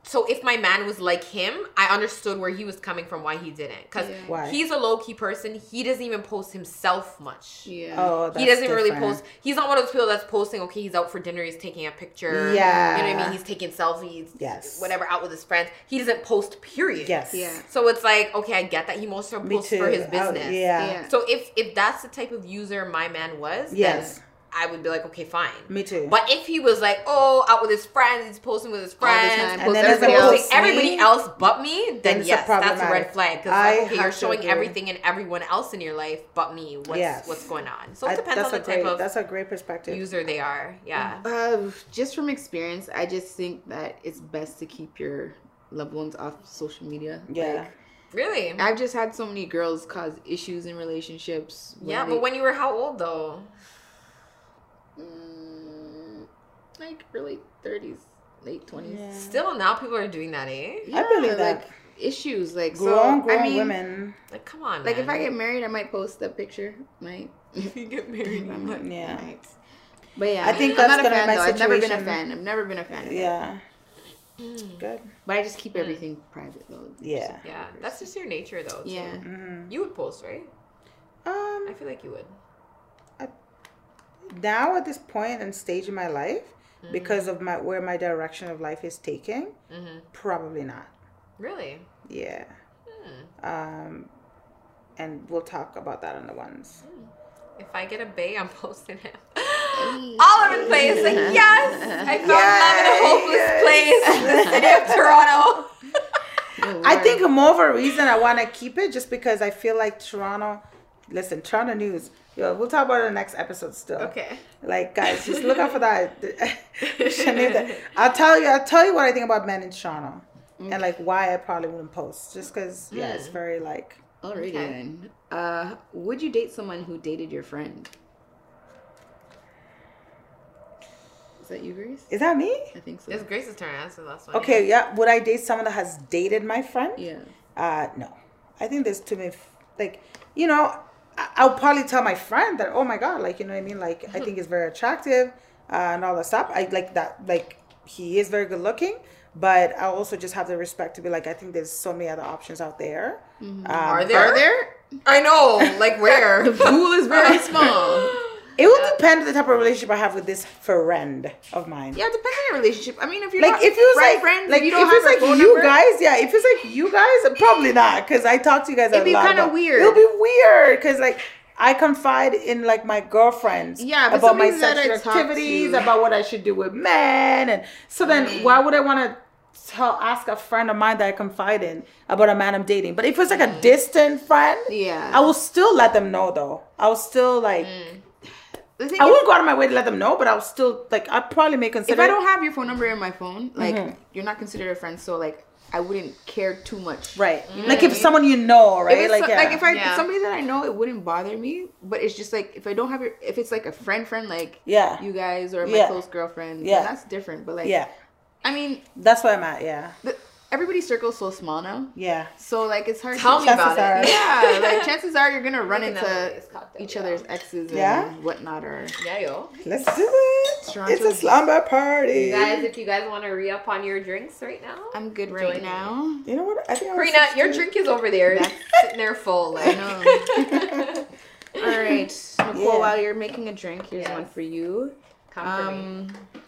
so if my man was like him, I understood where he was coming from, why he didn't, because Yeah. He's a low key person. He doesn't even post himself much. Yeah. Oh, that's he doesn't really post. He's not one of those people that's posting. Okay, he's out for dinner. He's taking a picture. Yeah. you know what I mean. He's taking selfies. Yes. whatever out with his friends. He doesn't post. Period. Yes. Yeah. So it's like okay, I get that he mostly posts for his I- business. yeah. Yeah. So if if that's the type of user my man was, Yes. then I would be like, okay, fine. Me too. But if he was like, oh, out with his friends, he's posting with his friends, time. And then everybody as else. posting everybody else but me, then, then it's a yes, that's a red flag. Because I like, okay, you're showing agree. everything and everyone else in your life but me. What's Yes. what's going on? So it I- depends that's on the a great, type of That's a great perspective. user they are. Yeah. Uh, just from experience, I just think that it's best to keep your loved ones off social media. Yeah. Like, Really? I've just had so many girls cause issues in relationships. yeah, they- but when you were how old though? Mm, like early thirties, late twenties. Yeah. Still now people are doing that, eh? I believe that. Like issues, like grown, so, grown I mean, women. Like come on. Like if I get married, I might post a picture. Might. if you get married, you might- Yeah. Might. But yeah, I think I'm that's not a fan my though. I've never been a fan. I've never been a fan. Of it. Yeah. Mm. Good. But I just keep everything private though. Yeah. Yeah, that's just your nature though. too. Yeah. hmm You would post, right? Um. I feel like you would. Now at this point and stage in my life, Mm-hmm. because of my where my direction of life is taking, hmm probably not. Really? Yeah. Hmm. Um. And we'll talk about that on the ones. If I get a bay, I'm posting him. All over the place. Like, yes, I found love in a hopeless place. The city of Toronto. I Lord. think more of a reason I want to keep it just because I feel like Toronto. Listen, Toronto news. Yo, we'll talk about it in the next episode still. Okay. Like guys, just look out for that. Sinead, I'll tell you. I'll tell you what I think about men in Toronto, and like why I probably wouldn't post. Just because, yeah, it's very like. Alrighty Okay. then. Uh, would you date someone who dated your friend? Is that you, Grace? Is that me? I think so. It's Grace's turn to answer the last one. Okay, yeah. Would I date someone that has dated my friend? Yeah. Uh, no. I think there's too many. f- Like, you know, I- I'll probably tell my friend that, oh my god, like, you know what I mean? Like, I think he's very attractive uh, and all that stuff. I like that. Like, he is very good looking, but I also just have the respect to be like, I think there's so many other options out there. Um, Are there? Are there? I know. Like where? The pool is very small. It will depend on the type of relationship I have with this friend of mine. Yeah, it depends on your relationship. I mean, if you're Like not if it was friend, like friends, like if you if it's like you number, guys, yeah. If it's like you guys, probably not, because I talk to you guys. It'd be kinda weird. It'll be weird because like I confide in like my girlfriends. Yeah, but about my sexual activities, about what I should do with men, and so then Mm. why would I want to? Tell, ask a friend of mine that I confide in about a man I'm dating. But if it's like a distant friend, Mm. Yeah. I will still let them know though. I will still like thing I is, wouldn't go out of my way to let them know, but I'll still like I probably may consider if I don't have your phone number in my phone, like Mm-hmm. you're not considered a friend, so like I wouldn't care too much. Right. You know like what I if mean? someone you know, right? it's like, so- yeah. like if I Yeah. somebody that I know, it wouldn't bother me. But it's just like if I don't have your, if it's like a friend, friend, like Yeah. you guys or my Yeah. close girlfriend, Yeah. yeah, that's different. But like, yeah. I mean, That's where I'm at, yeah. the, everybody's circle's so small now, Yeah. so like it's hard. Tell to, me about Chances it. Yeah, like chances are you're gonna run into cocktail, each yeah. other's exes and Yeah? whatnot, or Yeah, yo. Let's do it. Toronto- It's a slumber party. You guys, if you guys want to re up on your drinks right now, I'm good Join right me. now. You know what? I think I was your drink is over there, That's- sitting there full. Like. know. All right, Nicole. Yeah. While you're making a drink, here's Yes. one for you. Come for me. Um,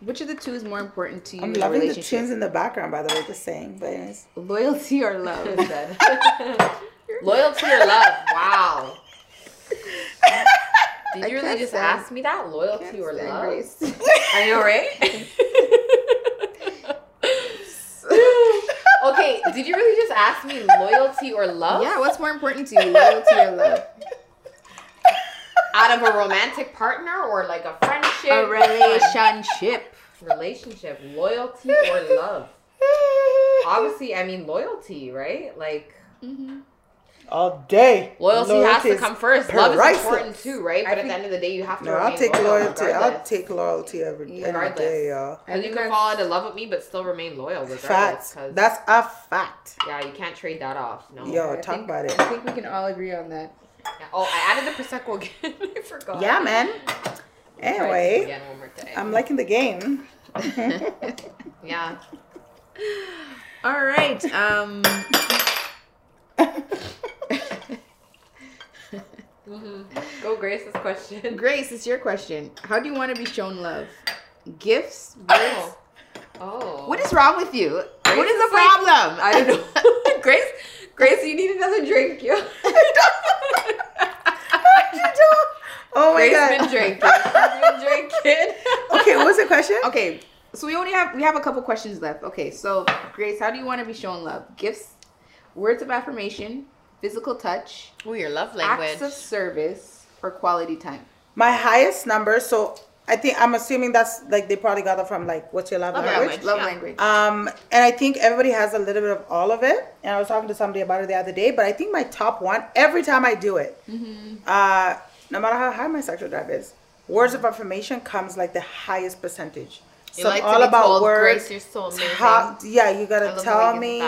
Which of the two is more important to you I'm in loving the relationship? tunes in the background, by the way, just saying. But anyways. Loyalty or love? Loyalty or love? Wow. Did I you really just stand- ask me that? Loyalty or stand love? Grace. I know, right? okay, did you really just ask me loyalty or love? yeah, what's more important to you, loyalty or love? Out of a romantic partner or like a friendship? A relationship. Relationship, loyalty or love? Obviously, I mean loyalty, right? Like mm-hmm. All day. loyalty, has to come first. Love is important too, right? I But at think- the end of the day, you have to. No, remain I'll take loyal loyalty. I'll take loyalty every, every Regardless. day, y'all. I You can fall into love with me, but still remain loyal regardless. Facts. 'cause- That's a fact. yeah, you can't trade that off. No. Yo, I talk think- about it. I think we can all agree on that. Yeah. Oh, I added the prosecco again. I forgot. Yeah, man. Anyway, again one more time. I'm liking the game. yeah. All right. Um. Go, Grace's question. Grace, it's your question. How do you want to be shown love? Gifts? Words? Oh. Oh. What is wrong with you? what Grace is the is like- problem? I don't know. Grace, Grace, you need another drink, yo. Oh my Grace god. been drinking. She's been drinking. Okay, what was the question? okay, so we only have we have a couple questions left. Okay, so Grace, how do you want to be shown love? Gifts, words of affirmation, physical touch, Oh, your love language. acts of service, or quality time. My highest number, so I think I'm assuming that's like they probably got it from like what's your love, Love language? language. Love yeah. language. Um, and I think everybody has a little bit of all of it. And I was talking to somebody about it the other day, but I think my top one every time I do it, uh, no matter how high my sexual drive is, words of affirmation comes like the highest percentage. You so like to all about words. Grace, you're so. Talk, yeah, you gotta love the way tell me.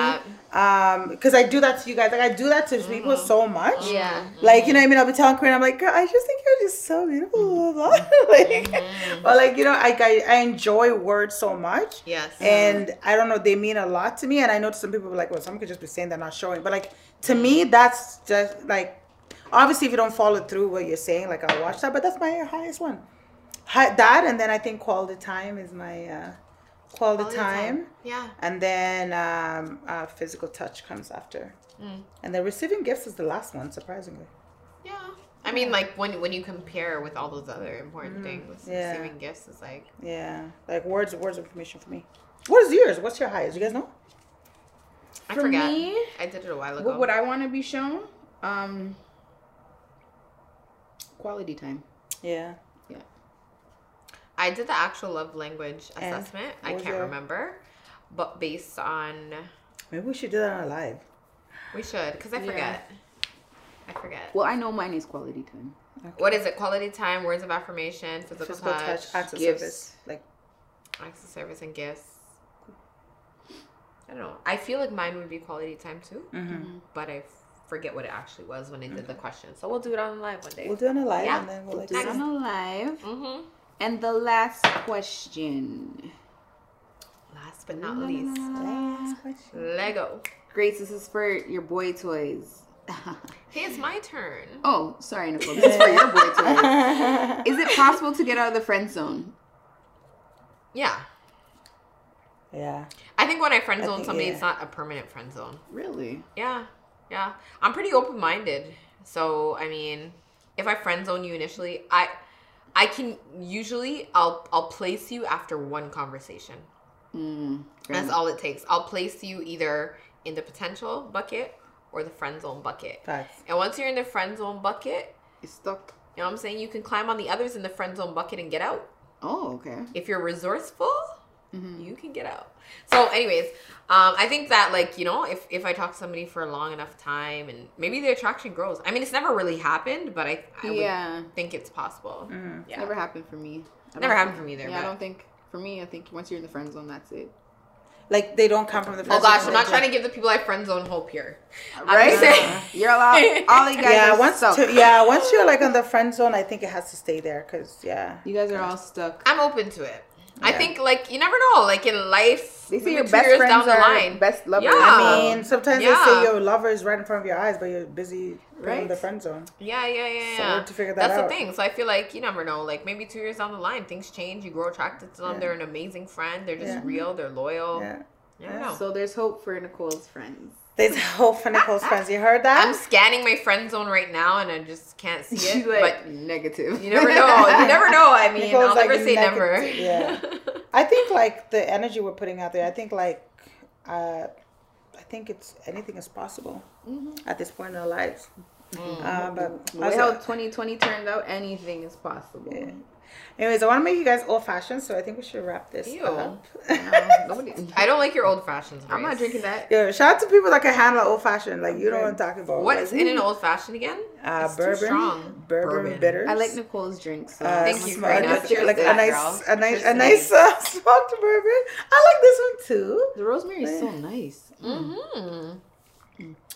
Um, because I do that to you guys. Like I do that to people mm-hmm. so much. yeah. Like, you know what I mean? I'll be telling Corinne, I'm like, girl, I just think you're just so beautiful. blah, blah, blah." like, mm-hmm. But mm-hmm. like, you know, I, I I enjoy words so much. Yes. And I don't know, they mean a lot to me. And I know some people are like, well, someone could just be saying they're not showing. But like to me, that's just like obviously if you don't follow through what you're saying, like I'll watch that, but that's my highest one. Hi, that and then I think quality time is my uh quality, Quality time. time. Yeah. And then um uh physical touch comes after. Mm. And then receiving gifts is the last one, surprisingly. Yeah. I mean, like when when you compare with all those other important things, Yeah. receiving gifts is like Yeah. Like words words of affirmation for me. What is yours? What's your highest? You guys know? I For forgot. me, I did it a while ago. what would I want to be shown? Um, quality time. Yeah. I did the actual love language And assessment. I can't your- remember, but based on Maybe we should do that on a live. we should because I Yeah. forget. I forget. Well, I know mine is quality time. What is it? Quality time, words of affirmation, physical, Physical touch, touch, acts of gifts. service. Like acts of service, and gifts. I don't know. I feel like mine would be quality time too, mm-hmm. but I forget what it actually was when I did the question. So we'll do it on live one day. we'll do it on a live Yeah. and then we'll like Do it on a live. mm-hmm. And the last question. Last but not least, Last question. Lego. Grace, this is for your boy toys. Hey, it's my turn. oh, sorry, Nicole. This is for your boy toys. Is it possible to get out of the friend zone? Yeah. yeah. I think when I friend zone somebody, yeah. it's not a permanent friend zone. Really? Yeah, yeah. I'm pretty open minded. So I mean, if I friend zone you initially, I I can usually I'll I'll place you after one conversation. Mm, That's all it takes. I'll place you either in the potential bucket or the friend zone bucket. Facts. And once you're in the friend zone bucket, you're stuck. you know what I'm saying? You can climb on the others in the friend zone bucket and get out. Oh, okay. If you're resourceful, Mhm. you can get out. So, anyways, um, I think that like you know, if if I talk to somebody for a long enough time and maybe the attraction grows. I mean, it's never really happened, but I, I yeah. would think it's possible. Mm. Yeah. Never happened for me. I Never don't happened for me either, Yeah, I don't think. For me, I think once you're in the friend zone, that's it. Like they don't come from the friend zone. Oh gosh, zone, I'm not trying to give the people I friend zone hope here. Right? saying- You're allowed. All you guys yeah, are once stuck. to, yeah, once you're like on the friend zone, I think it has to stay there because yeah, You guys are all stuck. I'm open to it. I think like you never know. Like in life, They say your best years friends down the are line. best lovers. Yeah. I mean, sometimes Yeah. they say your lover is right in front of your eyes, but you're busy putting Right. the friend zone. Yeah, yeah, yeah, So yeah. where to figure that out. That's out? the thing. So I feel like you never know. Like maybe two years down the line, things change. You grow attracted to them. Yeah. They're an amazing friend. They're just Yeah. real. They're loyal. Yeah. Yeah. So there's hope for Nicole's friends. There's hope for Nicole's friends. You heard that? I'm scanning my friend zone right now, and I just can't see She's it. like but negative. you never know. You never know. I mean, Nicole's I'll like never say negative- never. yeah. I think like the energy we're putting out there. I think like, uh, I think it's anything is possible at this point in our lives. Uh, but The way how 2020 turned out, anything is possible. Yeah. Anyways, I want to make you guys old fashioned, so I think we should wrap this Ew. up. Nobody, I don't like your old fashions. I'm not drinking that. Yeah, shout out to people that can handle old fashioned. Like you know what I'm talking about. What Like, is in an old fashioned again? Uh, It's too bourbon, strong. bourbon, Bourbon. bitters. I like Nicole's drink. So Uh, Thank you sm- very like- Cheers Like to a nice, girl. a nice, Cheers a nice uh, smoked bourbon. I like this one too. the rosemary is so nice. Mm-hmm.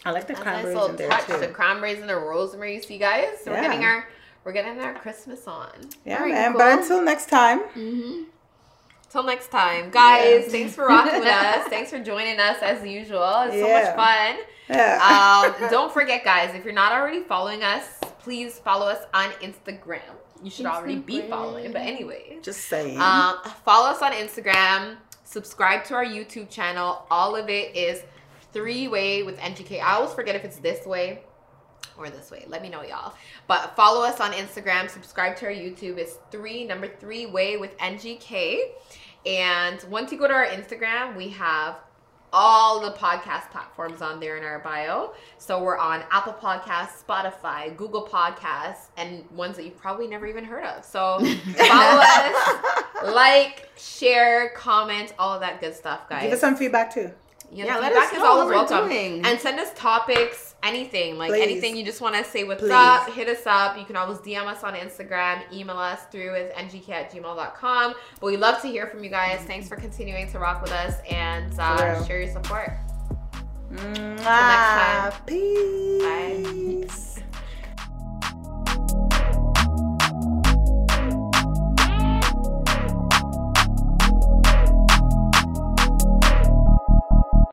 I like the That's a nice cranberries little in there touch. too. The cranberries and the rosemary. See, guys, so we're Yeah. getting our we're getting our Christmas on. yeah, All right, man. Nicole. But until next time, Mm-hmm. Till next time, guys. Thanks for rocking with us. Thanks for joining us as usual. It's so much fun. yeah. Um, don't forget, guys, if you're not already following us, please follow us on Instagram. You should already be following, but anyway. Just saying. Um, follow us on Instagram. Subscribe to our YouTube channel. All of it is three way with NGK. I always forget if it's this way or this way. Let me know, y'all. But follow us on Instagram. Subscribe to our YouTube. It's three number three way with NGK. And once you go to our Instagram, we have all the podcast platforms on there in our bio. So we're on Apple Podcasts, Spotify, Google Podcasts, and ones that you've probably never even heard of. So follow us, like, share, comment, all of that good stuff, guys. Give us some feedback too. Yeah, Yeah, feedback is always welcome. doing. And send us topics, anything, like Please. anything you just want to say what's Please. up, hit us up. You can always DM us on Instagram, email us through with ngk at gmail.com. But we love to hear from you guys. Thanks for continuing to rock with us and uh, share your support. Mwah. time. Peace.